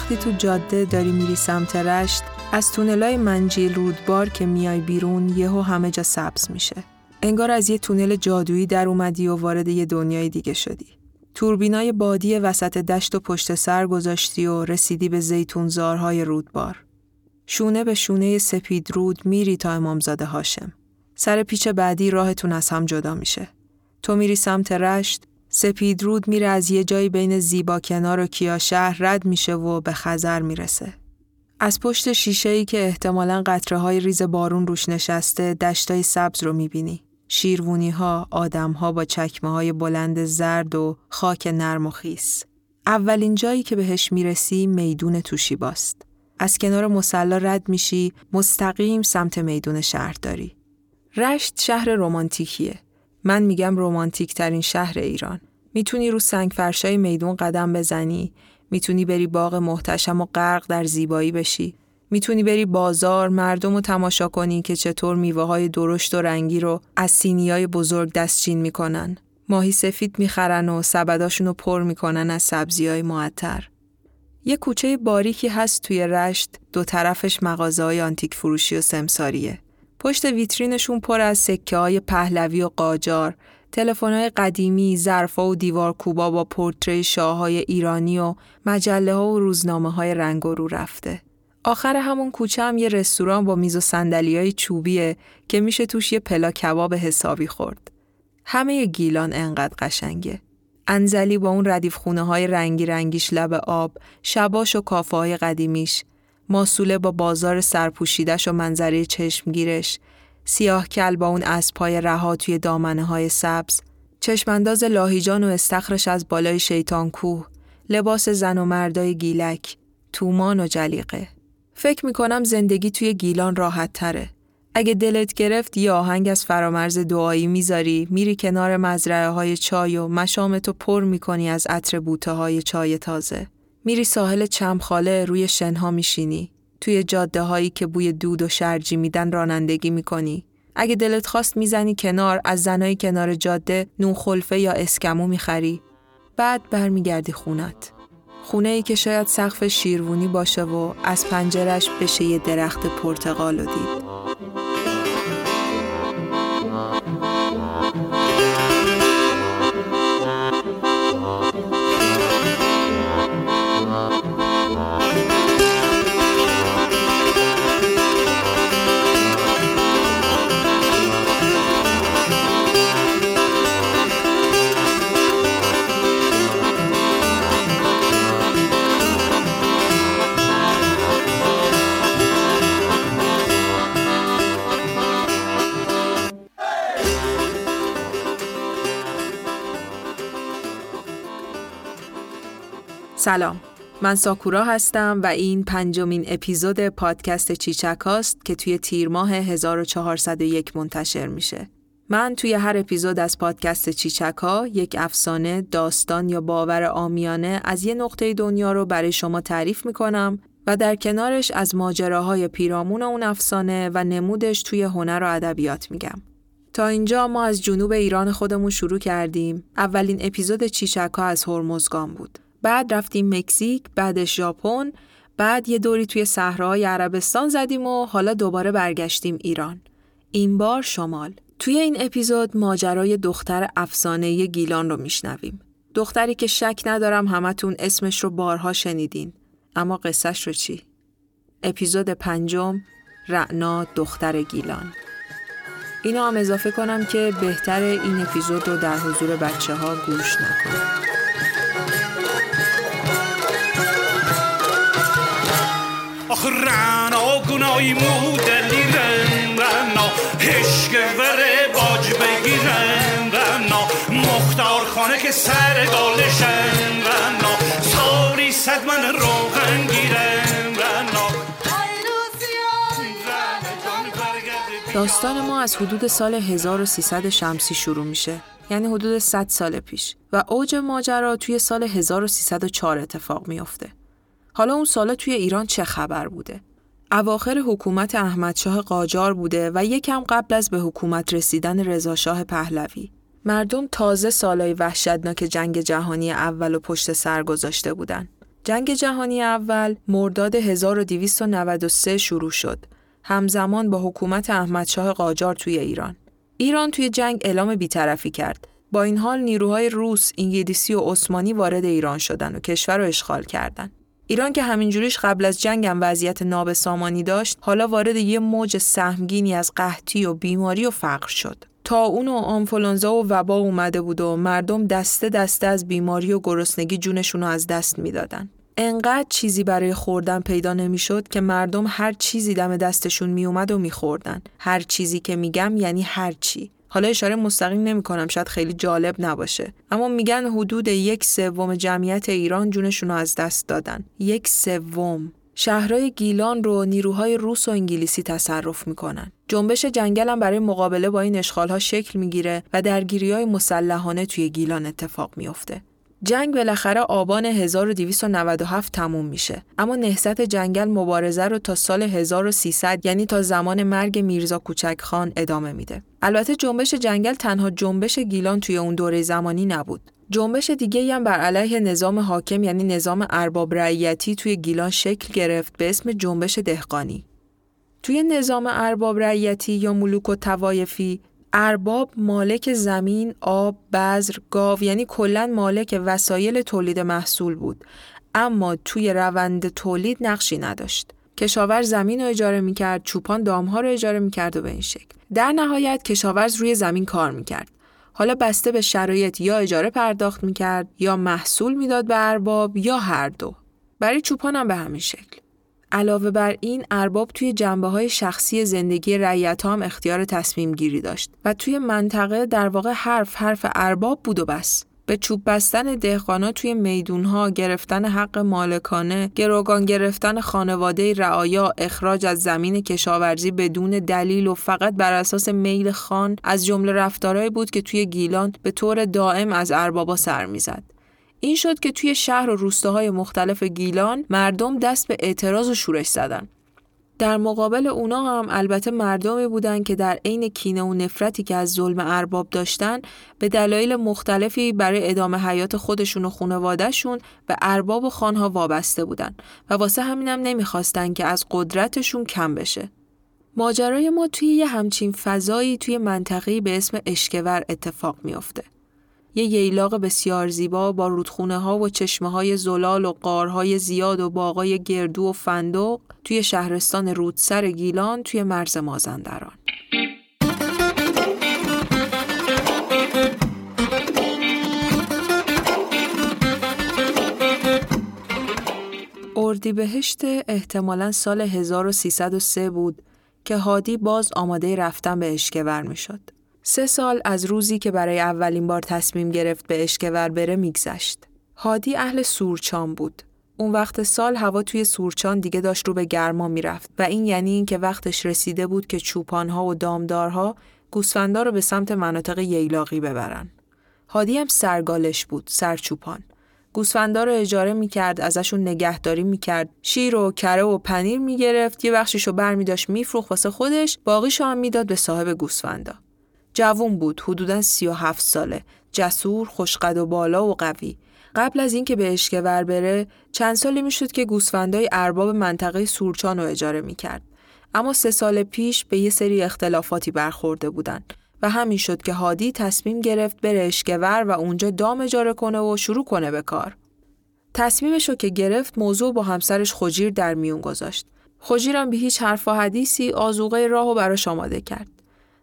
وقتی تو جاده داری میری سمت رشت از تونلای منجیل رودبار که میای بیرون یهو همه جا سبز میشه. انگار از یه تونل جادویی در اومدی و وارد یه دنیای دیگه شدی. توربینای بادی وسط دشت و پشت سر گذاشتی و رسیدی به زیتونزارهای رودبار. شونه به شونه سپید رود میری تا امامزاده هاشم. سر پیچ بعدی راهتون از هم جدا میشه. تو میری سمت رشت سپید رود میره از یه جایی بین زیبا کنار و کیا شهر رد میشه و به خزر می‌رسه. از پشت شیشه ای که احتمالا قطره های ریز بارون روش نشسته دشتای سبز رو می‌بینی. شیروونی ها، آدم ها با چکمه های بلند زرد و خاک نرم و خیس. اولین جایی که بهش می‌رسی میدون توشیباست. از کنار مسلا رد میشی مستقیم سمت میدون شهرداری. رشت شهر رومانتیکیه. من میگم رومانتیک ترین شهر ایران. می‌تونی رو سنگ فرشای میدون قدم بزنی، می‌تونی بری باغ محتشم و غرق در زیبایی بشی. می‌تونی بری بازار مردم رو تماشا کنی که چطور میوه های درشت و رنگی رو از سینی های بزرگ دستچین می‌کنن. ماهی سفید می‌خرن و سبداشون رو پر می‌کنن از سبزی های معطر. یه کوچه باریکی هست توی رشت دو طرفش مغازه های آنتیک فروشی و سمساریه. پشت ویترینشون پر از سکه های پهلوی و قاجار، های قدیمی، ظرفا و دیوار کوبا با پورتری شاههای ایرانی و مجله ها و روزنامه های رنگ و رو رفته. آخر همون کوچه هم یه رستوران با میز و سندلی های چوبیه که میشه توش یه پلا کباب حسابی خورد. همه گیلان انقدر قشنگه. انزلی با اون ردیف خونه های رنگی رنگیش لب آب، شباش و کافه های قدیمیش، ماسوله با بازار سرپوشیدش و منظره چشمگیرش، سیاه کل با اون اسبهای رها توی دامنه های سبز، چشمانداز لاهیجان و استخرش از بالای شیطان کوه، لباس زن و مردای گیلک، تومان و جلیقه. فکر می‌کنم زندگی توی گیلان راحت تره. اگه دلت گرفت یه آهنگ از فرامرز دعایی می‌ذاری میری کنار مزرعه های چای و مشامتو پر می‌کنی از عطر بوته های چای تازه. میری ساحل چمخاله روی شنها میشینی. توی جاده هایی که بوی دود و شرجی میدن رانندگی می‌کنی. اگه دلت خواست می‌زنی کنار از زنای کنار جاده نون خلفه یا اسکمو می‌خری. بعد برمیگردی خونت. خونه ای که شاید سقف شیروونی باشه و از پنجرش بشه یه درخت پرتقال دید. سلام من ساکورا هستم و این پنجمین اپیزود پادکست چیچک هاست که توی تیر ماه 1401 منتشر میشه. من توی هر اپیزود از پادکست چیچک یک افسانه، داستان یا باور آمیانه از یه نقطه دنیا رو برای شما تعریف می‌کنم و در کنارش از ماجراهای پیرامون اون افسانه و نمودش توی هنر و ادبیات میگم. تا اینجا ما از جنوب ایران خودمون شروع کردیم. اولین اپیزود چیچک از هرمزگان بود. بعد رفتیم مکزیک، بعدش ژاپن، بعد یه دوری توی صحراهای عربستان زدیم و حالا دوباره برگشتیم ایران. این بار شمال. توی این اپیزود ماجرای دختر افسانه گیلان رو میشنویم. دختری که شک ندارم همتون اسمش رو بارها شنیدین. اما قصهش رو چی؟ اپیزود پنجم رعنا دختر گیلان اینو هم اضافه کنم که بهتر این اپیزود رو در حضور بچه ها گوش نکنم. آخ رنا گنای مودلی رن رنا وره باج بگیرن. رنا مختار خانه که سر گالشن رنا ساری صد من روغن گیرن. رنا داستان ما از حدود سال 1300 شمسی شروع میشه. یعنی حدود 100 سال پیش. و اوج ماجرا توی سال 1304 اتفاق میافته. حالا اون سالا توی ایران چه خبر بوده؟ اواخر حکومت احمدشاه قاجار بوده و یکم قبل از به حکومت رسیدن رضاشاه پهلوی. مردم تازه سالای وحشتناک جنگ جهانی اول و پشت سر گذاشته بودن. جنگ جهانی اول مرداد 1293 شروع شد. همزمان با حکومت احمدشاه قاجار توی ایران. ایران توی جنگ اعلام بیطرفی کرد. با این حال نیروهای روس، انگلیسی و عثمانی وارد ایران شدن و کشور رو اشغال کردند. ایران که همینجوریش قبل از جنگ هم وضعیت نابسامانی داشت، حالا وارد یه موج سهمگینی از قحطی و بیماری و فقر شد. تا اون و آنفولانزا و وبا اومده بود و مردم دسته دسته از بیماری و گرسنگی جونشون رو از دست می‌دادن. انقدر چیزی برای خوردن پیدا نمی‌شد که مردم هر چیزی دم دستشون میومد و میخوردن. هر چیزی که میگم یعنی هر چی. حالا اشاره مستقیم نمی کنم شاید خیلی جالب نباشه اما میگن حدود یک سوم جمعیت ایران جونشون رو از دست دادن یک سوم شهرهای گیلان رو نیروهای روس و انگلیسی تصرف می‌کنن. جنبش جنگل هم برای مقابله با این اشغالها شکل می‌گیره و درگیری های مسلحانه توی گیلان اتفاق میافته. جنگ بالاخره آبان 1297 تموم میشه. اما نهضت جنگل مبارزه رو تا سال 1300 یعنی تا زمان مرگ میرزا کوچک خان ادامه میده. البته جنبش جنگل تنها جنبش گیلان توی اون دوره زمانی نبود. جنبش دیگه هم بر علیه نظام حاکم یعنی نظام ارباب رعیتی توی گیلان شکل گرفت به اسم جنبش دهقانی. توی نظام ارباب رعیتی یا ملوک و توایفی ارباب مالک زمین، آب، بذر، گاو یعنی کلا مالک وسایل تولید محصول بود اما توی روند تولید نقشی نداشت. کشاورز زمین رو اجاره می‌کرد، چوپان دامها رو اجاره می‌کرد و به این شکل. در نهایت کشاورز روی زمین کار می‌کرد. حالا بسته به شرایط یا اجاره پرداخت می‌کرد یا محصول می‌داد به ارباب یا هر دو. برای چوپان هم به همین شکل. علاوه بر این ارباب توی جنبه های شخصی زندگی رعیت هم اختیار تصمیم گیری داشت و توی منطقه در واقع حرف حرف ارباب بود و بس. به چوب بستن دهقانا توی میدونها گرفتن حق مالکانه گروگان گرفتن خانواده رعایا اخراج از زمین کشاورزی بدون دلیل و فقط بر اساس میل خان از جمله رفتارهایی بود که توی گیلان به طور دائم از اربابا سر می‌زد این شد که توی شهر و روستاهای مختلف گیلان مردم دست به اعتراض و شورش زدن در مقابل اونا هم البته مردمی بودند که در عین کینه و نفرتی که از ظلم ارباب داشتن به دلایل مختلفی برای ادامه حیات خودشون و خانوادهشون به ارباب و خانها وابسته بودن و واسه همینم نمی‌خواستن که از قدرتشون کم بشه. ماجرای ما توی یه همچین فضایی توی منطقه‌ای به اسم اشکور اتفاق میافته. یه ییلاق بسیار زیبا با رودخونه ها و چشمه های زلال و قارهای زیاد و باقای گردو و فندق توی شهرستان رودسر گیلان توی مرز مازندران. اردیبهشت احتمالا سال 1303 بود که هادی باز آماده رفتن به اشکور می شد. سه سال از روزی که برای اولین بار تصمیم گرفت به اشکور بره میگذشت. هادی اهل سورچان بود. اون وقت سال هوا توی سورچان دیگه داشت رو به گرما می‌رفت و این یعنی اینکه وقتش رسیده بود که چوپانها و دامدارها گوسفندا رو به سمت مناطق ییلاقی ببرن. هادی هم سرگالش بود، سرچوپان. گوسفندا رو اجاره می‌کرد، ازشون نگهداری می‌کرد، شیر و کره و پنیر می‌گرفت، یه بخشش رو برمیداشت میفروخت واسه خودش، باقیشو هم می‌داد به صاحب گوسفندا. جوون بود حدودا 37 ساله. جسور خوشقد و بالا و قوی. قبل از اینکه به اشکور بره چند سالی می‌شد که گوسفندای ارباب منطقه سورچان رو اجاره می‌کرد. اما سه سال پیش به یه سری اختلافاتی برخورده بودن و همین شد که هادی تصمیم گرفت بره اشکور و اونجا دام اجاره کنه و شروع کنه به کار. تصمیمش رو که گرفت موضوع با همسرش خجیر در میون گذاشت. خجیرم به هیچ حرف و حدیثی آزوغه راه و براش آماده کرد.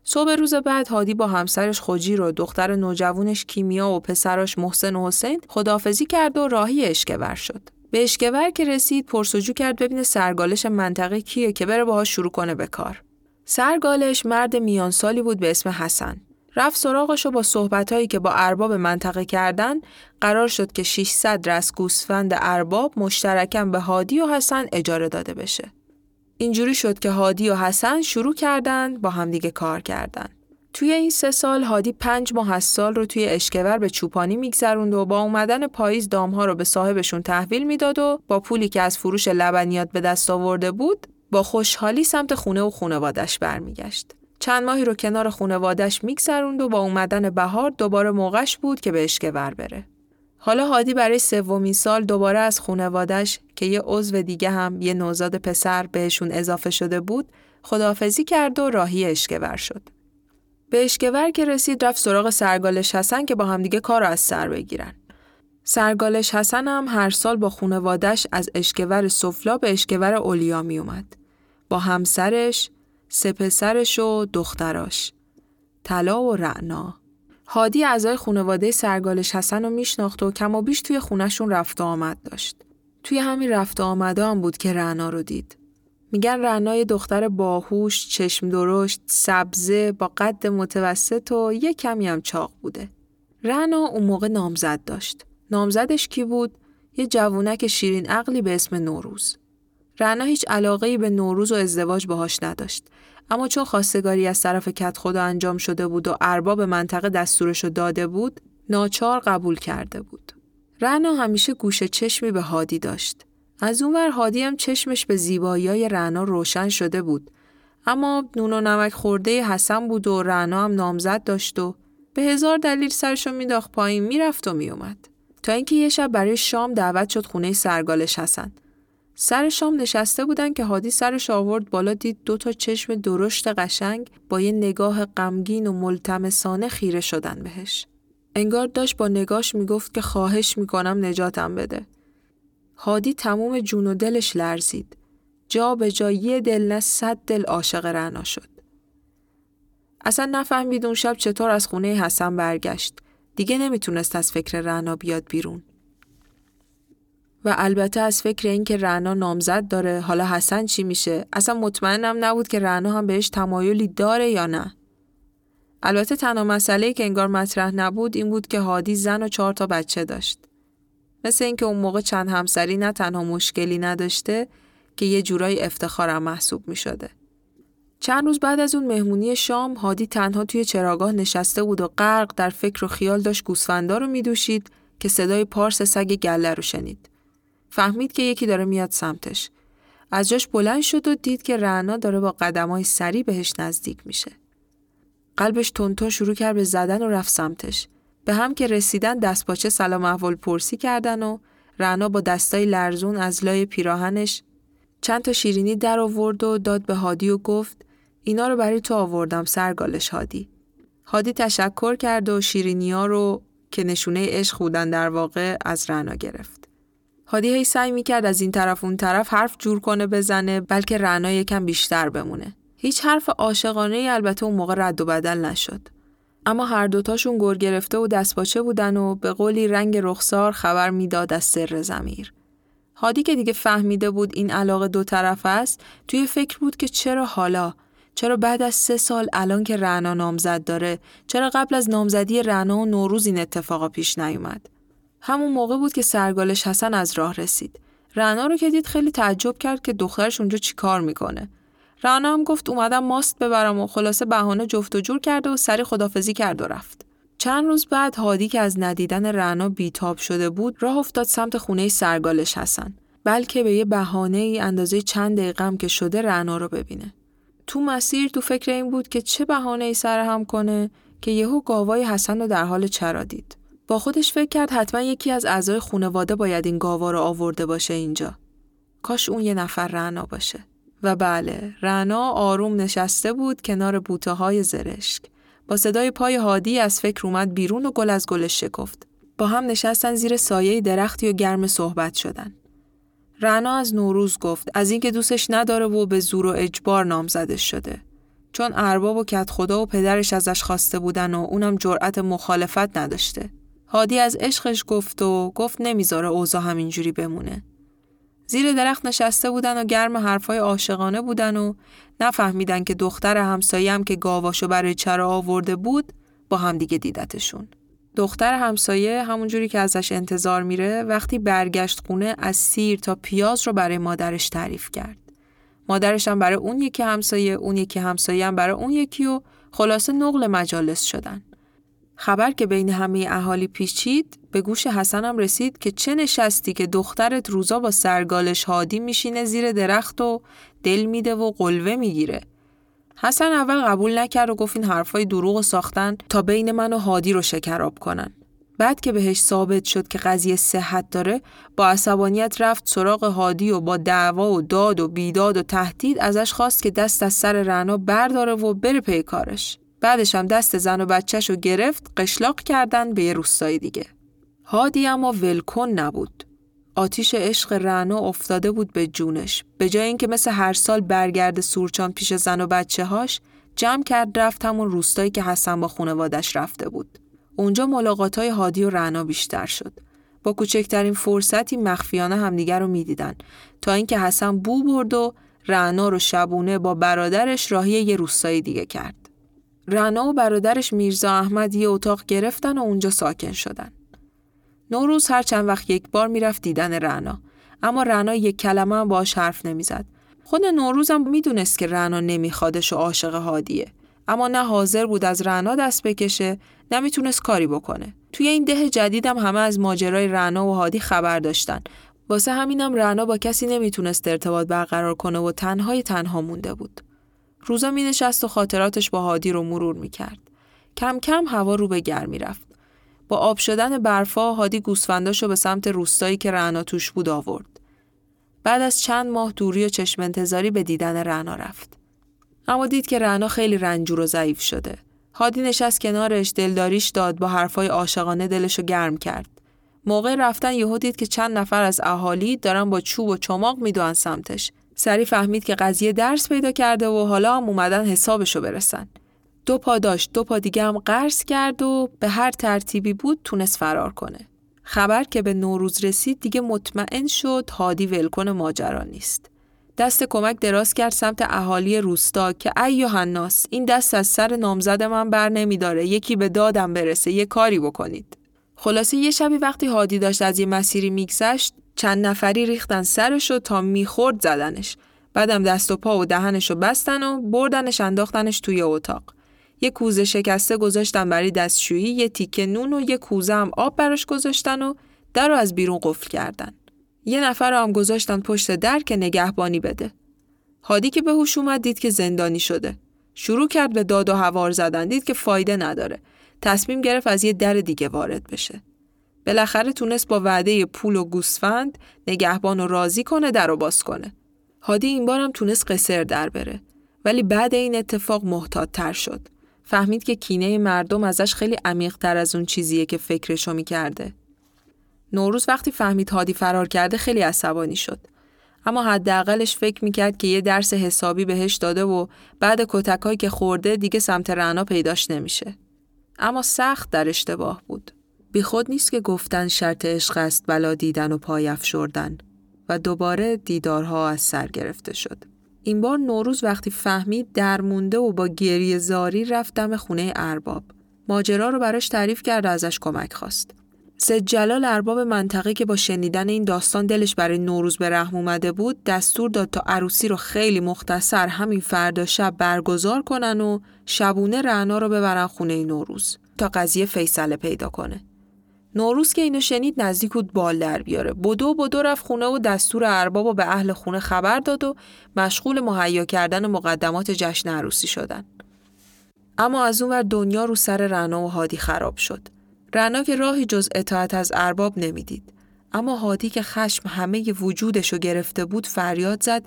صبح روز بعد هادی با همسرش خوجی رو دختر نوجوانش کیمیا و پسراش محسن و حسین خدافزی کرد و راهی اشکور شد. به اشکور که رسید پرسجو کرد ببینه سرگالش منطقه کیه که بره باهاش شروع کنه به کار. سرگالش مرد میان سالی بود به اسم حسن. رفت سراغش و با صحبتهایی که با ارباب منطقه کردن قرار شد که 600 رس گوسفند ارباب مشترکاً به هادی و حسن اجاره داده بشه. اینجوری شد که هادی و حسن شروع کردند با همدیگه کار کردن. توی این سه سال هادی پنج ماه از سال رو توی اشکور به چوپانی میگذروند و با اومدن پاییز دامها رو به صاحبشون تحویل می‌داد و با پولی که از فروش لبنیات به دست آورده بود با خوشحالی سمت خونه و خونوادش برمیگشت. چند ماهی رو کنار خونوادش میگذروند و با اومدن بهار دوباره موقعش بود که به اشکور بره. حالا هادی برای سومین سال دوباره از خونوادش که یه عضو دیگه هم یه نوزاد پسر بهشون اضافه شده بود خداحافظی کرد و راهی اشکور شد. به اشکور که رسید رفت سراغ سرگالش حسن که با همدیگه کار از سر بگیرن. سرگالش حسن هم هر سال با خونوادش از اشکور سفلا به اشکور اولیا می اومد. با همسرش، سه پسرش و دختراش. طلا و رعنا. هادی اعضای خانواده سرگالش حسن رو میشناخت و کم و بیش توی خونشون رفت آمد داشت. توی همین رفت آمده هم بود که رعنا رو دید. میگن رعنای دختر باهوش، چشم درشت، سبزه، با قد متوسط و یه کمی هم چاق بوده. رعنا اون موقع نامزد داشت. نامزدش کی بود؟ یه جوونک شیرین عقلی به اسم نوروز. رعنا هیچ علاقه به نوروز و ازدواج باهاش نداشت. اما چون خواستگاری از طرف کت خدا انجام شده بود و ارباب منطقه دستورش داده بود، ناچار قبول کرده بود. رعنا همیشه گوشه چشمی به هادی داشت. از اونور هادی هم چشمش به زیبایی رعنا روشن شده بود. اما نون و نمک خورده حسن بود و رعنا هم نامزد داشت و به هزار دلیل سرشو میداخت پایین می‌رفت و میومد. تا اینکه یه شب برای شام دعوت شد خونه سرگالش حسن. سر شام نشسته بودن که هادی سرش آورد بالا دید دو تا چشم درشت قشنگ با یه نگاه غمگین و ملتمسانه خیره شدن بهش. انگار داشت با نگاش می‌گفت که خواهش می‌کنم نجاتم بده. هادی تموم جون و دلش لرزید. جا به جا یه دل نه صد دل عاشق رعنا شد. اصلا نفهمید اون شب چطور از خونه حسن برگشت. دیگه نمی‌تونست از فکر رعنا بیاد بیرون. و البته از فکر اینکه رعنا نامزد داره حالا حسن چی میشه اصلا مطمئنم نبود که رعنا هم بهش تمایلی داره یا نه البته تنها مسئله که انگار مطرح نبود این بود که هادی زن و چهار تا بچه داشت مثل اینکه اون موقع چند همسری نه تنها مشکلی نداشته که یه جورایی افتخارم محسوب می شده. چند روز بعد از اون مهمونی شام هادی تنها توی چراگاه نشسته بود و غرق در فکر و خیال داشت گوسفندا رو میدوشید که صدای پارس سگ گله رو شنید. فهمید که یکی داره میاد سمتش. از جاش بلند شد و دید که رعنا داره با قدمای سری بهش نزدیک میشه. قلبش تونتون شروع کرد به زدن و رفت سمتش. به هم که رسیدن دستپاچه سلام احوال پرسی کردن و رعنا با دستای لرزون از لای پیراهنش چند تا شیرینی در آورد و داد به هادی و گفت اینا رو برای تو آوردم سرگالش هادی. هادی تشکر کرد و شیرینی ها رو که نشونه عشق بودن در واقع از رعنا گرفت. هادی هی سعی می‌کرد از این طرف اون طرف حرف جور کنه بزنه بلکه رعنا یکم بیشتر بمونه. هیچ حرف عاشقانه البته اون موقع رد و بدل نشد. اما هر دوتاشون گر گرفته و دستپاچه بودن و به قولی رنگ رخسار خبر می‌داد از سر زمیر. هادی که دیگه فهمیده بود این علاقه دو طرف است توی فکر بود که چرا حالا چرا بعد از سه سال الان که رعنا نامزد داره چرا قبل از نامزدی رعنا و نوروز این اتفاقا پیش نیومد همون موقع بود که سرگالش حسن از راه رسید رعنا رو که دید خیلی تعجب کرد که دخترش اونجا چیکار می‌کنه رانا هم گفت اومدم ماست ببرم و خلاصه بهانه جفت و جور کرد و سری خدافزی کرد و رفت. چند روز بعد هادی که از ندیدن رعنا بیتاب شده بود راه افتاد سمت خونه سرگالش حسن بلکه به یه بهانه ای اندازه چند دقیقه که شده رعنا رو ببینه. تو مسیر تو فکر این بود که چه بهانه ای سر هم کنه که یهو گاوای حسن رو در حال چرا دید. با خودش فکر کرد حتما یکی از اعضای خانواده باید این گاوا رو آورده باشه اینجا. کاش اون یه نفر رعنا باشه. و بله رنا آروم نشسته بود کنار بوته های زرشک. با صدای پای هادی از فکر اومد بیرون و گل از گلش شکفت. با هم نشستن زیر سایه درختی و گرم صحبت شدن. رنا از نوروز گفت از اینکه دوستش نداره و به زور و اجبار نامزدش شده. چون ارباب و کت خدا و پدرش ازش خواسته بودن و اونم جرأت مخالفت نداشته. هادی از عشقش گفت و گفت نمی‌ذاره اوضاع همینجوری بمونه زیر درخت نشسته بودن و گرم حرفای عاشقانه بودن و نفهمیدن که دختر همسایه که گاواشو برای چرا آورده بود با همدیگه دیدتشون. دختر همسایه همونجوری که ازش انتظار میره وقتی برگشت خونه از سیر تا پیاز رو برای مادرش تعریف کرد. مادرش هم برای اون یکی همسایه، اون یکی همسایه هم برای اون یکی و خلاصه نقل مجالس شدن. خبر که بین همه اهالی پیچید به گوش حسنم رسید که چه نشستی که دخترت روزا با سرگالش هادی میشینه زیر درخت و دل میده و قلوه می‌گیره. حسن اول قبول نکرد و گفت این حرفای دروغ و ساختن تا بین من و هادی رو شکراب کنن. بعد که بهش ثابت شد که قضیه صحت داره با عصبانیت رفت سراغ هادی و با دعوا و داد و بیداد و تهدید ازش خواست که دست از سر رعنا برداره و بره پی کارش بعدش هم دست زن و بچهش رو گرفت قشلاق کردن به یه روستای دیگه. هادی اما ولکن نبود. آتیش عشق رعنا افتاده بود به جونش. به جای اینکه مثل هر سال برگرد سورچان پیش زن و بچه هاش جمع کرد رفت همون روستایی که حسن با خانوادش رفته بود. اونجا ملاقات های هادی و رعنا بیشتر شد. با کوچکترین فرصتی مخفیانه همدیگر رو می‌دیدن. تا اینکه حسن بو برد و رعنا رو شبونه با برادرش راهی یه روستای دیگه کرد. رعنا و برادرش میرزا احمد یه اتاق گرفتن و اونجا ساکن شدن. نوروز هر چند وقت یک بار می‌رفت دیدن رعنا اما رعنا یک کلمه هم باش حرف نمی‌زد. خود نوروز هم می‌دونست که رعنا نمیخوادش و عاشق هادیه. اما نه حاضر بود از رعنا دست بکشه نمی‌تونست کاری بکنه توی این ده جدیدم همه از ماجرای رعنا و هادی خبر داشتن واسه همینم رعنا با کسی نمی‌تونست ارتباط برقرار کنه و تنهای تنها مونده بود روزا می نشست و خاطراتش با هادی رو مرور می‌کرد کم کم هوا رو به گرمی رفت با آب شدن برفا هادی گوسفنداشو به سمت روستایی که رعنا توش بود آورد بعد از چند ماه دوری و چشم انتظاری به دیدن رعنا رفت اما دید که رعنا خیلی رنجور و ضعیف شده. هادی نشست کنارش دلداریش داد با حرفای عاشقانه دلشو گرم کرد. موقع رفتن یهو دید که چند نفر از اهالی دارن با چوب و چماق میدوان سمتش. سری فهمید که قضیه درس پیدا کرده و حالا هم اومدن حسابشو برسن. دو پا داشت دو پا دیگه هم قرض کرد و به هر ترتیبی بود تونست فرار کنه. خبر که به نوروز رسید دیگه مطمئن شد هادی ولکن ماجرا نیست. دست کمک دراز کرد سمت اهالی روستا که ای هناس این دست از سر نامزد من بر نمیداره یکی به دادم برسه یه کاری بکنید خلاصه یه شبی وقتی هادی داشت از یه مسیری میگذشت چند نفری ریختن سرشو تا می‌خورد زدنش بعدم دست و پا و دهنشو بستن و بردنش انداختنش توی اتاق یه کوزه شکسته گذاشتن برای دستشویی یه تیکه نون و یه کوزه هم آب براش گذاشتن و در رو از بیرون قفل کردن یه نفر رو هم گذاشتن پشت در که نگهبانی بده. هادی که به هوش اومد دید که زندانی شده. شروع کرد به داد و هوار زدن دید که فایده نداره. تصمیم گرفت از یه در دیگه وارد بشه. بالاخره تونست با وعده پول و گوسفند نگهبان رو راضی کنه در رو باز کنه. هادی این بارم تونست قصر در بره. ولی بعد این اتفاق محتاط تر شد. فهمید که کینه مردم ازش خیلی عمیق تر از اون چیزیه که فکرشو می‌کرده. نوروز وقتی فهمید هادی فرار کرده خیلی عصبانی شد. اما حداقلش فکر می‌کرد که یه درس حسابی بهش داده و بعد کتکایی که خورده دیگه سمت رعنا پیداش نمیشه. اما سخت در اشتباه بود. بی خود نیست که گفتن شرط عشق است بلا دیدن و پای افشردن و دوباره دیدارها از سر گرفته شد. این بار نوروز وقتی فهمید درمونده و با گریه زاری رفتم خونه ارباب. ماجرا رو براش تعریف کرد و ازش کمک خواست. سید جلال ارباب منطقه که با شنیدن این داستان دلش برای نوروز به رحم اومده بود دستور داد تا عروسی رو خیلی مختصر همین فردا شب برگزار کنن و شبونه رعنا رو ببرن خونه نوروز تا قضیه فیصله پیدا کنه. نوروز که اینو شنید نزدیک بود بال در بیاره. بدو بدو رفت خونه و دستور ارباب و به اهل خونه خبر داد و مشغول مهیا کردن مقدمات جشن عروسی شدن. اما از اون ور دنیا رو سر رعنا و هادی خراب شد. رنا که راهی جز اطاعت از ارباب نمی‌دید. اما هادی که خشم همه وجودشو گرفته بود فریاد زد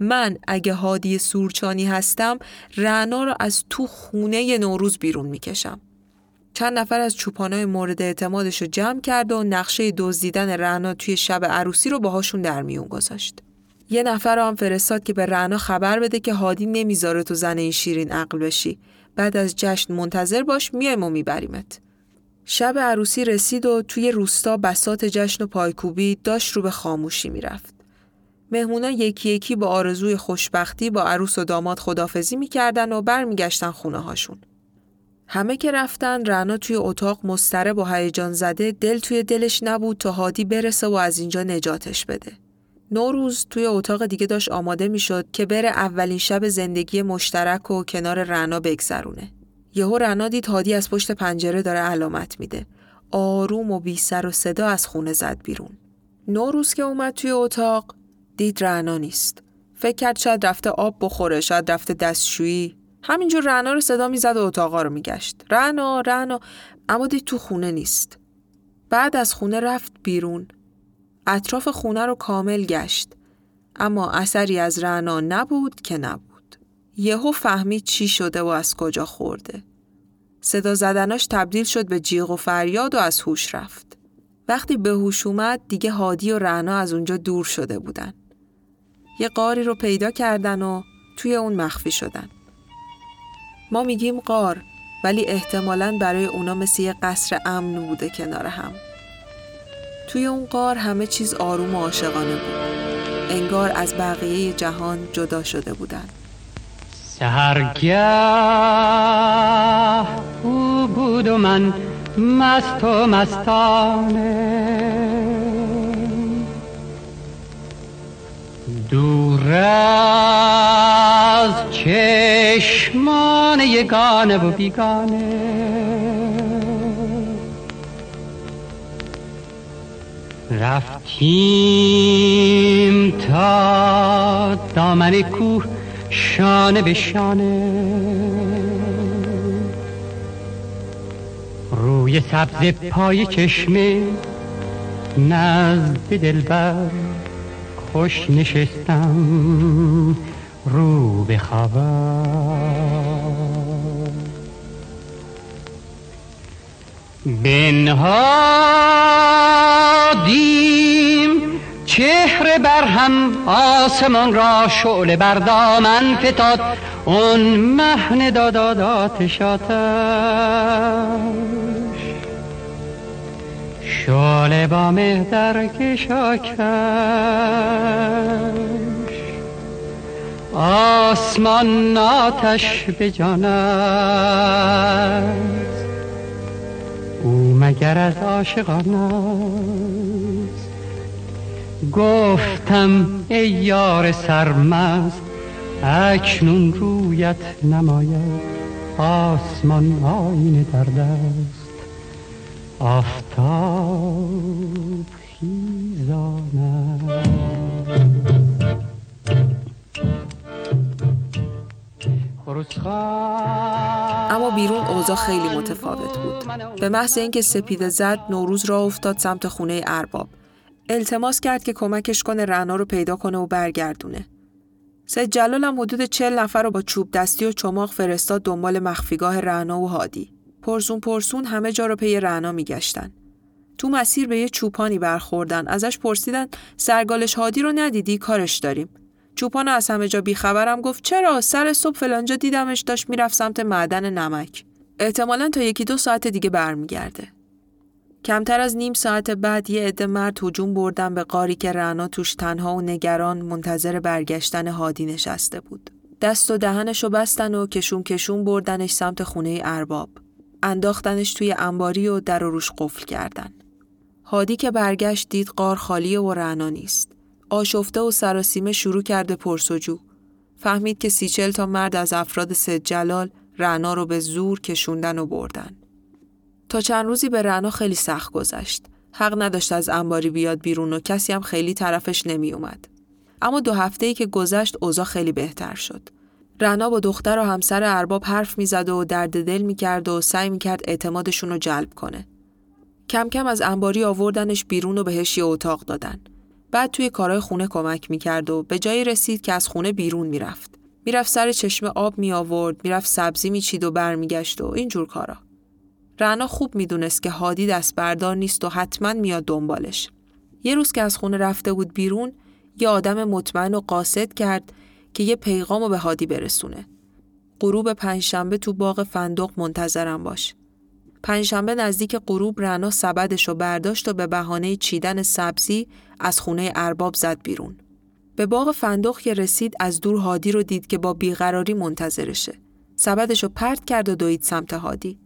من اگه هادی سورچانی هستم رعنا را از تو خونه نوروز بیرون می‌کشم. چند نفر از چوپانای مورد اعتمادش رو جمع کرد و نقشه دزدیدن رعنا توی شب عروسی رو باهاشون در میون گذاشت. یه نفر هم فرستاد که به رعنا خبر بده که هادی نمی‌ذاره تو زن این شیرین عقل بشی. بعد از جشن منتظر باش میایم و میبریمت. شب عروسی رسید و توی روستا بسات جشن و پایکوبی داشت رو به خاموشی می‌رفت. مهمونا یکی یکی با آرزوی خوشبختی با عروس و داماد خدافزی می‌کردن و برمیگشتن خونه هاشون. همه که رفتن رنا توی اتاق مستره با هیجان زده دل توی دلش نبود تا هادی برسه و از اینجا نجاتش بده. نوروز توی اتاق دیگه داشت آماده می‌شد که بره اولین شب زندگی مشترک و کنار رنا بگذرونه. یهو رنا دید هادی از پشت پنجره داره علامت میده. آروم و بی سر و صدا از خونه زد بیرون. نوروز که اومد توی اتاق دید رنا نیست. فکر کرد شاید رفته آب بخوره شاید رفته دستشویی همینجور رنا رو صدا می‌زد و اتاقا رو میگشت رنا رنا اما دید تو خونه نیست بعد از خونه رفت بیرون. اطراف خونه رو کامل گشت. اما اثری از رعنا نبود که نبود. یهو فهمید چی شده و از کجا خورده. صدا زدناش تبدیل شد به جیغ و فریاد و از هوش رفت. وقتی به هوش اومد دیگه هادی و رعنا از اونجا دور شده بودن. یه قاری رو پیدا کردن و توی اون مخفی شدن. ما میگیم قار ولی احتمالاً برای اونا مثل یه قصر امن بوده کنار هم. توی اون قار همه چیز آروم و عاشقانه بود. انگار از بقیه جهان جدا شده بودن. سهرگه او بود و من مست و مستانه. دور از چشمان یگانه و بیگانه. رفتیم تا دامن کوه شانه به شانه. روی سبز پای چشمه نزد دلبر خوش نشستم رو به خبر چهره بر هم آسمان را شعله بر دامن فتاد. اون مهن دادادات شاتش شعله با مهدر کشاکش. آسمان آتش به او مگر از عاشقان گفتم ای یار سرمست اکنون رویت نماید آسمان آینه در دست آفتاب خیزانه اما بیرون اوضاع خیلی متفاوت بود. به محض اینکه سپیده زد نوروز را افتاد سمت خونه ارباب. التماس کرد که کمکش کنه رعنا رو پیدا کنه و برگردونه. سید جلال هم حدود چل نفر رو با چوب دستی و چماق فرستاد دنبال مخفیگاه رعنا و هادی. پرسون پرسون همه جا رو پی رعنا میگشتن. تو مسیر به یه چوپانی برخوردن. ازش پرسیدن سرگالش هادی رو ندیدی کارش داریم. چوپان از همه جا بیخبرم گفت چرا سر صبح فلانجا دیدمش داشت می‌رفت سمت معدن نمک. احتمالا تا یکی دو ساعت دیگه برمیگرده. کمتر از نیم ساعت بعد یه عده مرد هجوم بردن به قاری که رعنا توش تنها و نگران منتظر برگشتن هادی نشسته بود. دست و دهنشو بستن و کشون کشون بردنش سمت خونه ارباب. انداختنش توی انباری و در و روش قفل کردن. هادی که برگشت دید قار خالیه و رعنا نیست. آشفته و سراسیمه شروع کرده پرسجو. فهمید که سیچل تا مرد از افراد سید جلال رعنا رو به زور کشوندن و بردن. تا چند روزی به رعنا خیلی سخت گذشت. حق نداشت از انباری بیاد بیرون و کسی هم خیلی طرفش نمی اومد. اما دو هفته ای که گذشت اوضاع خیلی بهتر شد. رعنا با دختر و همسر ارباب حرف می‌زد و درد دل می‌کرد و سعی می‌کرد اعتمادشون رو جلب کنه. کم کم از انباری آوردنش بیرون و بهش یه اتاق دادن. بعد توی کارهای خونه کمک می‌کرد و به جایی رسید که از خونه بیرون می‌رفت. می‌رفت سر چشمه آب می آورد، می‌رفت سبزی میچید و برمیگشت و اینجور کارا. رعنا خوب می‌دونست که هادی دست بردار نیست و حتما میاد دنبالش. یه روز که از خونه رفته بود بیرون، یه آدم مطمئن و قاصد کرد که یه پیغام به هادی برسونه. غروب پنجشنبه تو باغ فندق منتظرم باش. پنجشنبه نزدیک غروب رنا سبدش رو برداشت و به بهانه چیدن سبزی از خونه ارباب زد بیرون. به باغ فندق که رسید از دور هادی رو دید که با بیقراری منتظرشه. سبدش رو پرت کرد و دوید سمت هادی.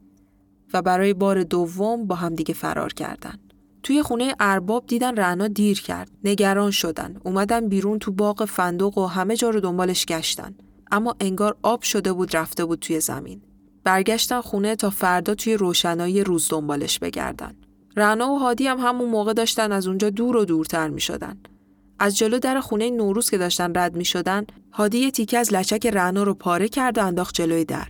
و برای بار دوم با همدیگه فرار کردن. توی خونه ارباب دیدن رعنا دیر کرد. نگران شدن. اومدن بیرون تو باغ فندق و همه جا رو دنبالش گشتن. اما انگار آب شده بود رفته بود توی زمین. برگشتن خونه تا فردا توی روشنایی روز دنبالش بگردن. رعنا و هادی هم همون موقع داشتن از اونجا دور و دورتر می شدن. از جلو در خونه نوروز که داشتن رد می شدن، هادی یه تیکه از لچک رعنا رو پاره کرد و انداخت جلوی در.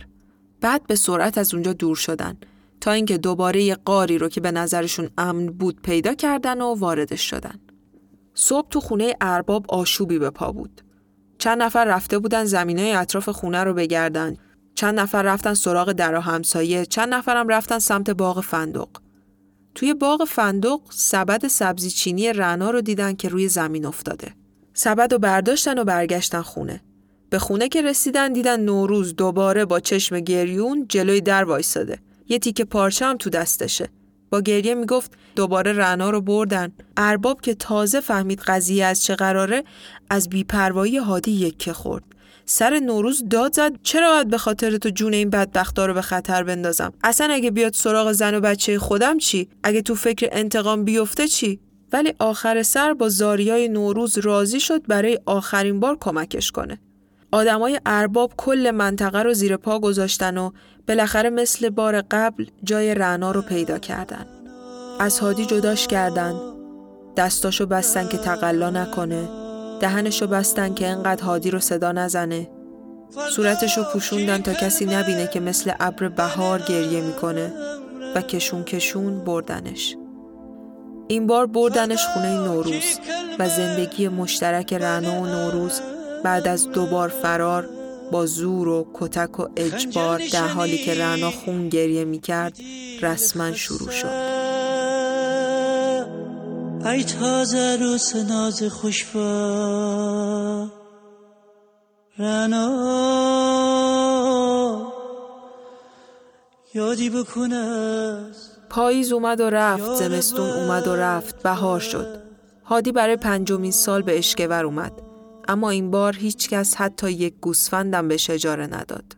بعد به سرعت از اونجا دور شدن تا اینکه دوباره یه قاری رو که به نظرشون امن بود پیدا کردن و واردش شدن. صبح تو خونه ارباب آشوبی به پا بود. چند نفر رفته بودن زمینای اطراف خونه رو بگردن. چند نفر رفتن سراغ در همسایه، چند نفرم رفتن سمت باغ فندق. توی باغ فندق سبد سبزی چینی رنا رو دیدن که روی زمین افتاده. سبد رو برداشتن و برگشتن خونه. به خونه که رسیدن دیدن نوروز دوباره با چشم گریون جلوی در وایساده. یه تیکه پارچه هم تو دستشه. با گریه می‌گفت دوباره رنا رو بردن. ارباب که تازه فهمید قضیه از چه قراره از بیپروایی هادی یکه خورد. سر نوروز داد زد چرا باید به خاطر تو جون این بدبختا رو به خطر بندازم اصلا اگه بیاد سراغ زن و بچه خودم چی اگه تو فکر انتقام بیفته چی ولی آخر سر با زاریای نوروز راضی شد برای آخرین بار کمکش کنه آدمای ارباب کل منطقه رو زیر پا گذاشتن و بالاخره مثل بار قبل جای رعنا رو پیدا کردن. از هادی جداش کردن. دستاشو بستن که تقلا نکنه. دهنشو بستن که انقدر هادی رو صدا نزنه. صورتشو پوشوندن تا کسی نبینه که مثل ابر بهار گریه می‌کنه و کشون کشون بردنش. این بار بردنش خونه نوروز و زندگی مشترک رعنا و نوروز بعد از دوبار فرار با زور و کتک و اجبار در حالی که رعنا خون گریه می کرد رسما شروع شد. ای تازه روز ناز خوشفا رعنا یادی بکنه پاییز اومد و رفت زمستون اومد و رفت بهار شد. هادی برای پنجمین سال به اشکور اومد. اما این بار هیچ کس حتی یک گوسفندم به اجاره نداد.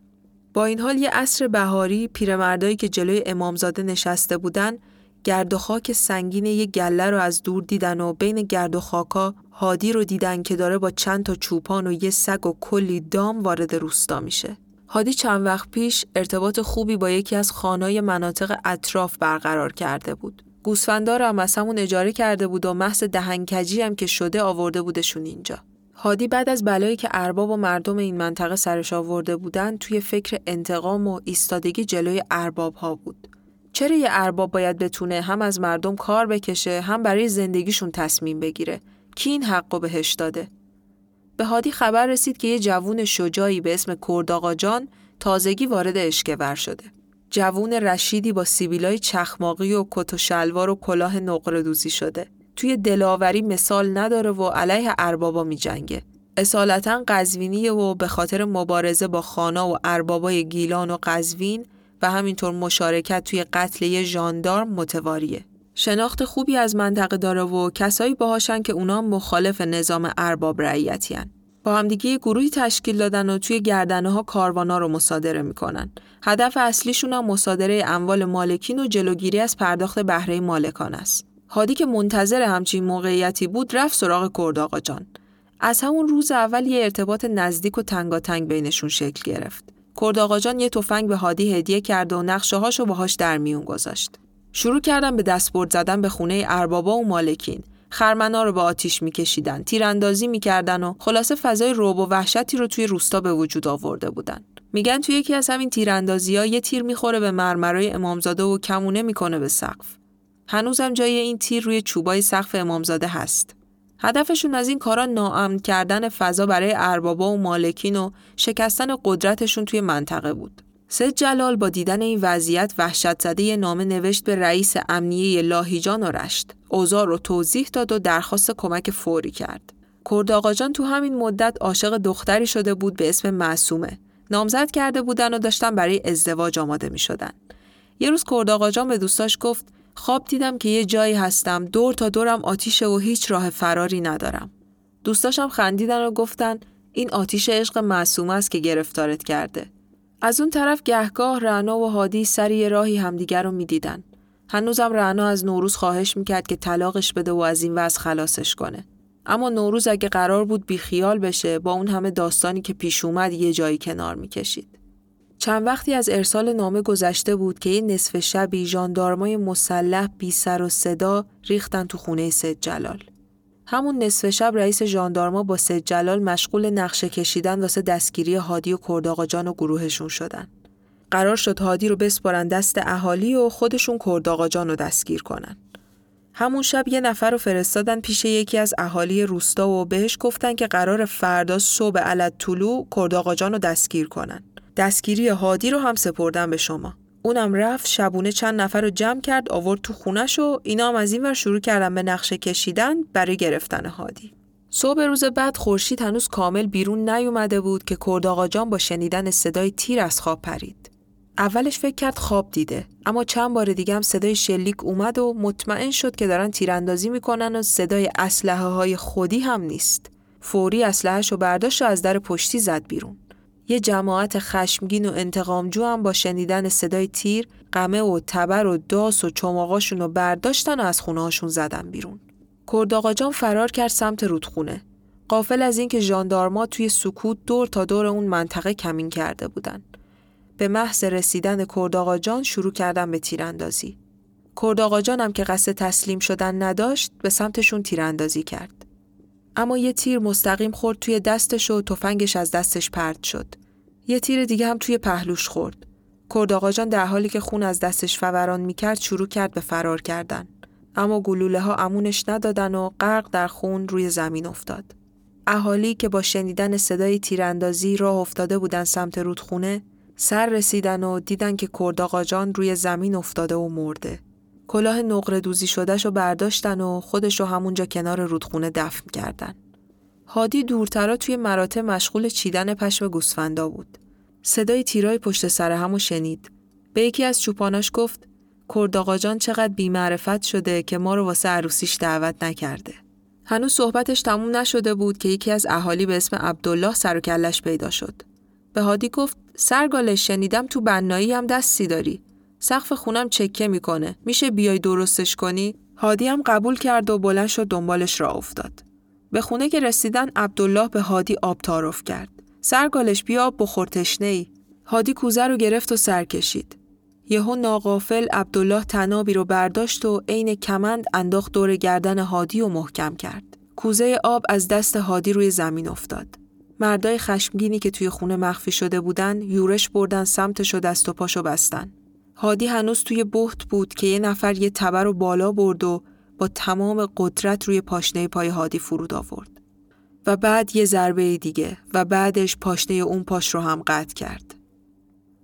با این حال یه عصر بهاری پیرمردایی که جلوی امامزاده نشسته بودن گرد و خاک سنگین یه گله رو از دور دیدن و بین گرد و خاکا هادی رو دیدن که داره با چند تا چوپان و یه سگ و کلی دام وارد روستا میشه. هادی چند وقت پیش ارتباط خوبی با یکی از خانای مناطق اطراف برقرار کرده بود. گوسفندا رو هم از همون اجاره کرده بود و محض دهنکجی هم که شده آورده بودشون اینجا. هادی بعد از بلایی که ارباب و مردم این منطقه سرش آورده بودن توی فکر انتقام و ایستادگی جلوی ارباب ها بود. چرا یه ارباب باید بتونه هم از مردم کار بکشه هم برای زندگیشون تصمیم بگیره؟ کی این حق بهش داده؟ به هادی خبر رسید که یه جوون شجاعی به اسم کرداقا جان تازگی وارد اشکور شده. جوون رشیدی با سیبیلای چخماقی و کت و شلوار و کلاه نقره دوزی شده. توی دلاوری مثال نداره و علیه اربابا می جنگه. اصالتا قزوینیه و به خاطر مبارزه با خانا و اربابای گیلان و قزوین و همینطور مشارکت توی قتل یه متواریه. شناخت خوبی از منطقه داره و کسایی باهاشن که اونا مخالف نظام ارباب رعیتی با همدیگه گروهی تشکیل دادن و توی گردنه ها کاروانا رو مصادره می‌کنن. هدف اصلیشون هم مصادره اموال مالکین و جلوگیری از پرداخت بهره مالکان است. هادی که منتظر همچین موقعیتی بود رفت سراغ کرد آقا جان. از همون روز اول یه ارتباط نزدیک و تنگاتنگ بینشون شکل گرفت. کرد آقا جان یه تفنگ به هادی هدیه کرد و نقشه هاشو باهاش در میون گذاشت. شروع کردن به دستبرد زدن به خونه اربابا و مالکین. خرمنا رو به آتیش میکشیدن، تیراندازی می‌کردن و خلاصه فضای روب و وحشتی رو توی روستا به وجود آورده بودن. میگن توی یکی از همین تیراندازی ها یه تیر می‌خوره به مرمرای امامزاده و کمونه می‌کنه به سقف. هنوزم جای این تیر روی چوبای سقف امامزاده هست. هدفشون از این کارا ناامن کردن فضا برای اربابا و مالکین و شکستن قدرتشون توی منطقه بود. سید جلال با دیدن این وضعیت وحشت زده یه نامه نوشت به رئیس امنیه لاهیجان و رشت. اوزار رو توضیح داد و درخواست کمک فوری کرد. کرد آقاجان تو همین مدت عاشق دختری شده بود به اسم معصومه. نامزد کرده بودن و داشتن برای ازدواج آماده می شدن. یه روز کرد آقاجان به دوستاش گفت خواب دیدم که یه جایی هستم دور تا دورم آتیشه و هیچ راه فراری ندارم. دوستاشم خندیدن و گفتن این آتیش عشق معصوم است که گرفتارت کرده. از اون طرف گهگاه رعنا و هادی سری راهی همدیگر رو می‌دیدن. هنوزم رعنا از نوروز خواهش می‌کرد که طلاقش بده و از این وضع خلاصش کنه. اما نوروز اگه قرار بود بیخیال بشه با اون همه داستانی که پیش اومد یه جایی کنار می‌کشید. چند وقتی از ارسال نامه گذشته بود که یه نصف شبی ژاندارمای مسلح بی سر و صدا ریختن تو خونه سید جلال. همون نصف شب رئیس ژاندارما با سید جلال مشغول نقشه کشیدن واسه دستگیری هادی و کرداقا جان و گروهشون شدن. قرار شد هادی رو بسپارن دست اهالی و خودشون کرداقا جان رو دستگیر کنن. همون شب یه نفر رو فرستادن پیش یکی از اهالی روستا و بهش گفتن که قرار فردا صبح علت طلوع کرداقا جان رو دستگیر کنن. دستگیری هادی رو هم سپردن به شما. اونم رفت شبونه چند نفر رو جمع کرد آورد تو خونش و اینا هم از این ور شروع کردن به نقشه کشیدن برای گرفتن هادی. صبح روز بعد خورشید هنوز کامل بیرون نیومده بود که کرداقا جان با شنیدن صدای تیر از خواب پرید. اولش فکر کرد خواب دیده اما چند بار دیگه هم صدای شلیک اومد و مطمئن شد که دارن تیراندازی می‌کنن و صدای اسلحه های خودی هم نیست. فوری اسلحهش رو برداشت و از در پشتی زد بیرون. یه جماعت خشمگین و انتقامجو هم با شنیدن صدای تیر قمه و تبر و داس و چماقاشون رو برداشتن و از خونه زدن بیرون. کرداقا جان فرار کرد سمت رودخونه. قافل از اینکه ژاندارما توی سکوت دور تا دور اون منطقه کمین کرده بودن. به محض رسیدن کرداقا جان شروع کردن به تیراندازی. کرداقا جان هم که قصد تسلیم شدن نداشت به سمتشون تیراندازی کرد. اما یه تیر مستقیم خورد توی دستش و تفنگش از دستش پرد شد. یه تیر دیگه هم توی پهلوش خورد. کرداقا جان در حالی که خون از دستش فوران می‌کرد شروع کرد به فرار کردن. اما گلوله ها امونش ندادن و غرق در خون روی زمین افتاد. اهالی که با شنیدن صدای تیراندازی راه افتاده بودن سمت رودخونه سر رسیدن و دیدن که کرداقا جان روی زمین افتاده و مرده. کلاه نقره دوزی شدهش رو برداشتن و خودش رو همونجا کنار رودخونه دفن کردن. هادی دورترا توی مراتع مشغول چیدن پشم گوسفندا بود. صدای تیرای پشت سر همو شنید. به یکی از چوپاناش گفت کرداقا جان چقدر بیمعرفت شده که ما رو واسه عروسیش دعوت نکرده. هنوز صحبتش تموم نشده بود که یکی از اهالی به اسم عبدالله سر و کلش پیدا شد. به هادی گفت سرگالش شنیدم تو بنایی هم دستی داری. سقف خونم چکه می‌کنه. میشه بیای درستش کنی؟ هادی هم قبول کرد و بلند شد دنبالش را افتاد. به خونه که رسیدن عبدالله به هادی آب تعارف کرد. سرگالش بیا آب بخور تشنه ای. هادی کوزه رو گرفت و سر کشید. یهو ناقافل عبدالله تنابی رو برداشت و عین کمند انداخت دور گردن هادی و محکم کرد. کوزه آب از دست هادی روی زمین افتاد. مردای خشمگینی که توی خونه مخفی شده بودن یورش بردن سمتش و دست و پاشو بستن. هادی هنوز توی بحت بود که یه نفر یه تبر رو بالا برد و با تمام قدرت روی پاشنه پای هادی فرود آورد. و بعد یه ضربه دیگه و بعدش پاشنه اون پاش رو هم قطع کرد.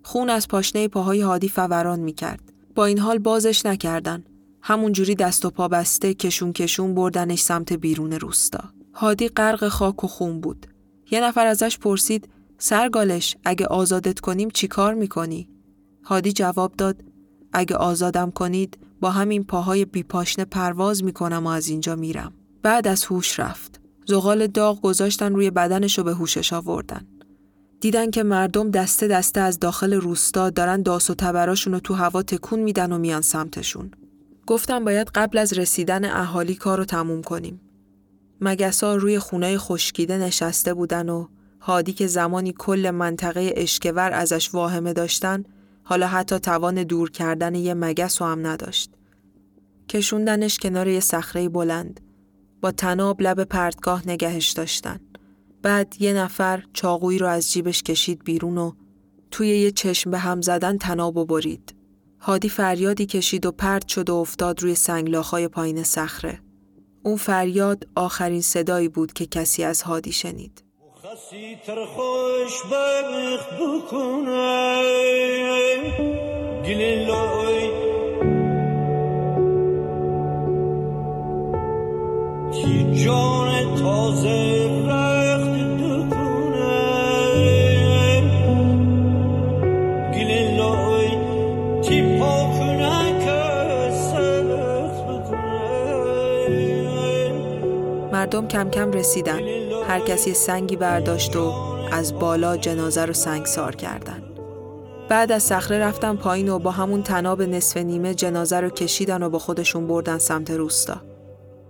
خون از پاشنه پاهای هادی فوران می کرد. با این حال بازش نکردن. همونجوری دست و پا بسته کشون کشون بردنش سمت بیرون روستا. هادی غرق خاک و خون بود. یه نفر ازش پرسید سرگالش اگه آزادت کنیم چی کار می‌کنی؟ هادی جواب داد اگه آزادم کنید با همین پاهای بیپاشنه پرواز می‌کنم و از اینجا میرم. بعد از هوش رفت. زغال داغ گذاشتن روی بدنش و به هوشش آوردن. دیدن که مردم دسته دسته از داخل روستا دارن داس و تبراشون رو تو هوا تکون میدن و میان سمتشون. گفتم باید قبل از رسیدن اهالی کار رو تموم کنیم. مگسا روی خونه خشکیده نشسته بودن و هادی که زمانی کل منطقه اشکور ازش واهمه داشتن حالا حتی توان دور کردن یه مگس رو هم نداشت. کشوندنش کنار یه صخره بلند. با تناب لب پرتگاه نگهش داشتن. بعد یه نفر چاقویی رو از جیبش کشید بیرون و توی یه چشم به هم زدن تناب و برید. هادی فریادی کشید و پرت شد و افتاد روی سنگلاخای پایین صخره. اون فریاد آخرین صدایی بود که کسی از هادی شنید. تازه مردم کم کم رسیدن. هر کسی سنگی برداشت و از بالا جنازه رو سنگسار کردن. بعد از صخره رفتن پایین و با همون تناب نصف نیمه جنازه رو کشیدن و با خودشون بردن سمت روستا.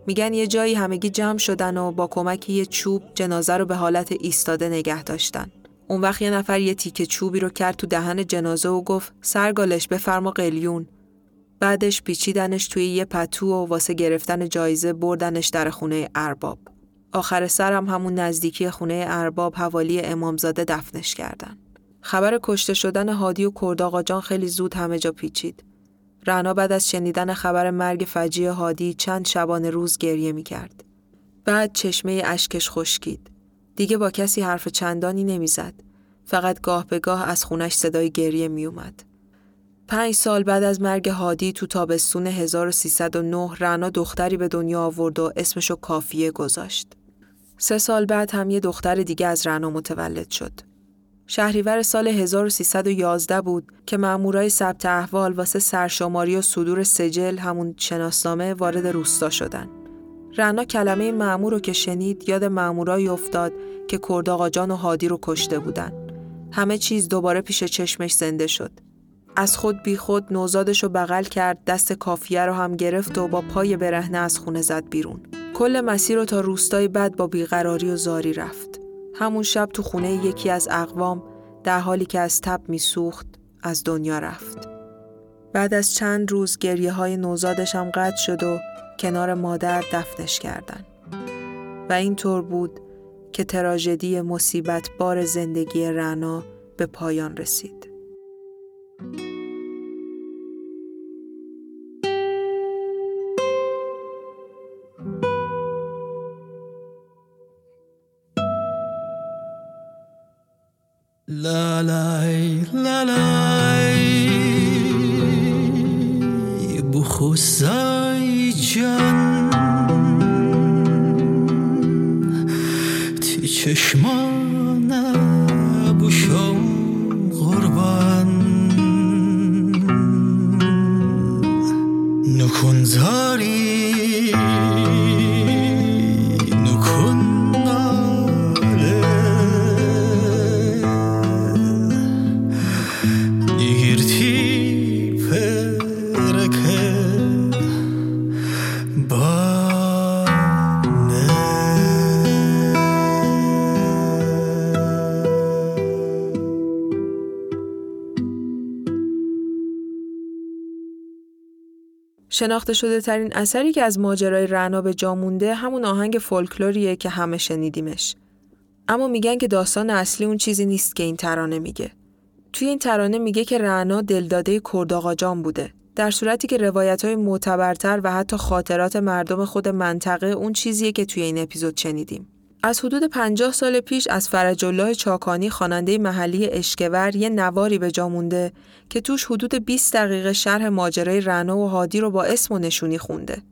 میگن یه جایی همگی جمع شدن و با کمک یه چوب جنازه رو به حالت ایستاده نگه داشتن. اون وقت یه نفر یه تیکه چوبی رو کرد تو دهن جنازه و گفت سرگالش بفرما قلیون. بعدش پیچیدنش توی یه پتو و واسه گرفتن جایزه بردنش در خونه ارباب. آخر سرم همون نزدیکی خونه ارباب حوالی امامزاده دفنش کردن. خبر کشته شدن هادی و کرداغا جان خیلی زود همه جا پیچید. رعنا بعد از شنیدن خبر مرگ فجیع هادی چند شبانه روز گریه می کرد. بعد چشمه اشکش خشکید. دیگه با کسی حرف چندانی نمی‌زد. فقط گاه به گاه از خونش صدای گریه می اومد. پنج سال بعد از مرگ هادی تو تابستون 1309 رعنا دختری به دنیا آورد و اسمشو کافیه گذاشت. سه سال بعد هم یه دختر دیگه از رعنا متولد شد. شهریور سال 1311 بود که مامورای ثبت احوال واسه سرشماری و صدور سجل همون شناسنامه وارد روستا شدن. رنا کلمه معمور رو که شنید یاد مامورایی افتاد که کرد جان و هادی رو کشته بودن. همه چیز دوباره پیش چشمش زنده شد. از خود بی خود نوزادش رو بغل کرد دست کافیه رو هم گرفت و با پای برهنه از خونه زد بیرون. کل مسیر رو تا روستای بعد با بیقراری و زاری رفت. همون شب تو خونه یکی از اقوام در حالی که از تب میسوخت از دنیا رفت. بعد از چند روز گریه های نوزادش هم قطع شد و کنار مادر دفنش کردن. و اینطور بود که تراژدی مصیبت بار زندگی رنا به پایان رسید. لا لای لا لای بخوزای جان تی چشمانه شناخته شده ترین اثری که از ماجرای رعنا به جا مونده همون آهنگ فولکلوریه که همه شنیدیمش. اما میگن که داستان اصلی اون چیزی نیست که این ترانه میگه. توی این ترانه میگه که رعنا دلداده کرداغا جان بوده. در صورتی که روایت های معتبرتر و حتی خاطرات مردم خود منطقه اون چیزیه که توی این اپیزود شنیدیم. از حدود 50 سال پیش از فرج الله چاکانی خواننده محلی اشکور یه نواری به جا مونده که توش حدود 20 دقیقه شرح ماجرای رنا و هادی رو با اسم و نشونی خونده.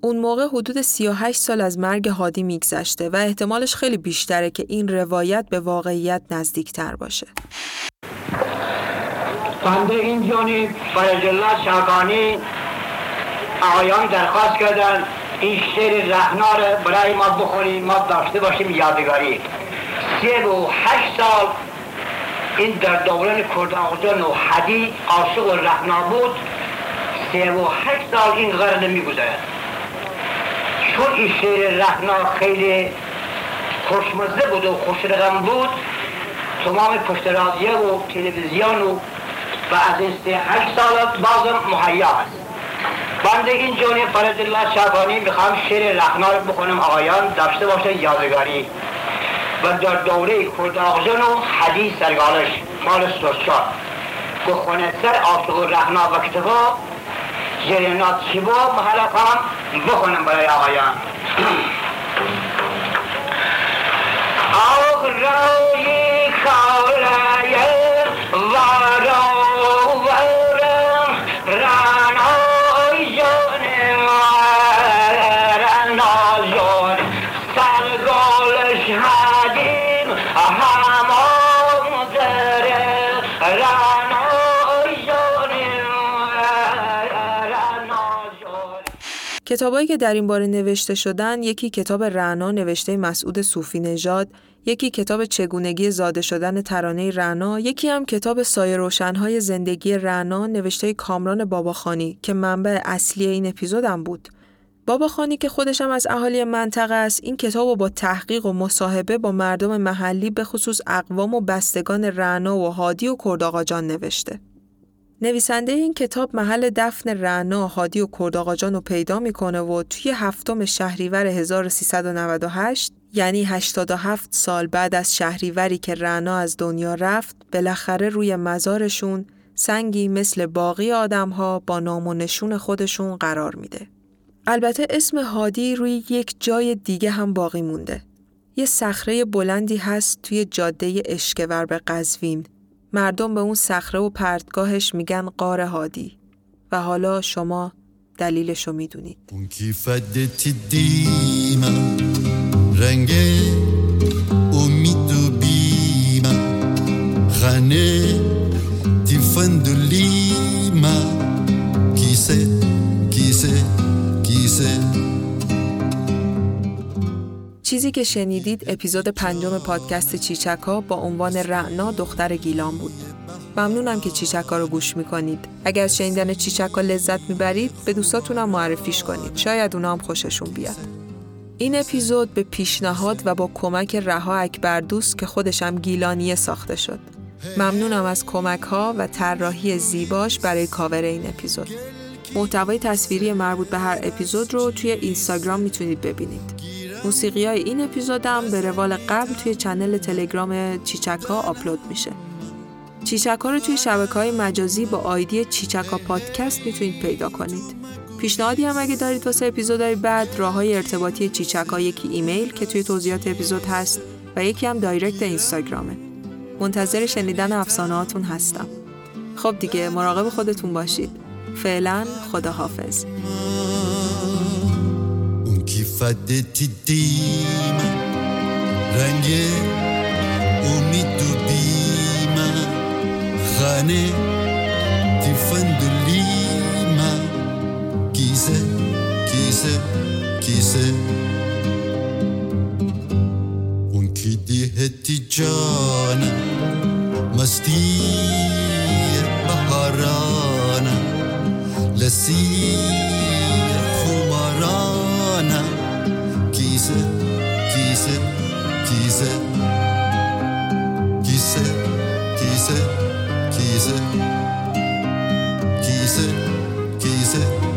اون موقع حدود 38 سال از مرگ هادی میگذشته و احتمالش خیلی بیشتره که این روایت به واقعیت نزدیکتر باشه. بنده این جانب فرج الله چاکانی آقایان درخواست کردن این شعر رهنا رو برای ما بخونیم ما داشته باشیم یادگاری. سه و هشت سال این در دوران کرد آقدان و حدی عاشق و رهنا بود. سه و هشت سال این غر نمیگذرد چون این شعر رهنا خیلی خوشمزه بود و خوشرقم بود تمام پشت رادیو و تلویزیون و و از این سه هشت سال بازم مهیا است. بنده این جونی فرد الله شعبانی می‌خوام شعر رخنا رو بخونم. آقایان داشته باشه یادگاری. و در دوره کرداغزن و حدیث سرگالش مال سرچان بخونه سر و رخنا و کتبا جرینات شبا کنم بخونم برای آقایان. آق روی کالای وارا کتابایی که در این باره نوشته شدن یکی کتاب رعنا نوشته مسعود صوفی نژاد یکی کتاب چگونگی زاده شدن ترانه رعنا یکی هم کتاب سایه روشنهای زندگی رعنا نوشته کامران باباخانی که منبع اصلی این اپیزودم بود. باباخانی که خودش هم از اهالی منطقه است این کتاب رو با تحقیق و مصاحبه با مردم محلی به خصوص اقوام و بستگان رعنا و هادی و کرداقا جان نوشته. نویسنده این کتاب محل دفن رعنا، هادی و کرداقاجان رو پیدا می‌کنه و توی هفتم شهریور 1398 یعنی 87 سال بعد از شهریوری که رعنا از دنیا رفت بالاخره روی مزارشون سنگی مثل باقی آدمها با نام و نشون خودشون قرار میده. البته اسم هادی روی یک جای دیگه هم باقی مونده. یه صخره بلندی هست توی جاده اشکور به قزوین. مردم به اون صخره و پرتگاهش میگن قار هادی. و حالا شما می‌دونید. اون کیفدتی دیما رنگ امید و بیما غنه تیفندولیما چیزی که شنیدید اپیزود پنجم پادکست چیچکا با عنوان رعنا دختر گیلان بود. ممنونم که چیچکا رو گوش می‌کنید. اگر از شنیدن چیچکا لذت می‌برید به دوستاتونم معرفیش کنید. شاید اونا هم خوششون بیاد. این اپیزود به پیشنهاد و با کمک رها اکبر دوست که خودشم گیلانیه ساخته شد. ممنونم از کمک ها و طراحی زیباش برای کاور این اپیزود. محتوای تصویری مربوط به هر اپیزود رو توی اینستاگرام می‌تونید ببینید. موسیقی های این اپیزودم به روال قبل توی چنل تلگرام چیچکا آپلود میشه. چیچکا رو توی شبکه های مجازی با آیدی چیچکا پادکست می‌تونید پیدا کنید. پیشنهادی هم اگه دارید واسه اپیزودهای بعد راه های ارتباطی چیچکا یکی ایمیل که توی توضیحات اپیزود هست و یکی هم دایرکت اینستاگرامه. منتظر شنیدن افسانهاتون هستم. خب دیگه مراقب خودتون باشید. فعلا خداحافظ. فدتديم رنجي ومتديم خاني تفندليما كيسة كيسة كيسة. ونكدي هتجانا. مستية بحرانا لسيه Kise, kise, kise Kise, kise, kise Kise, kise, kise.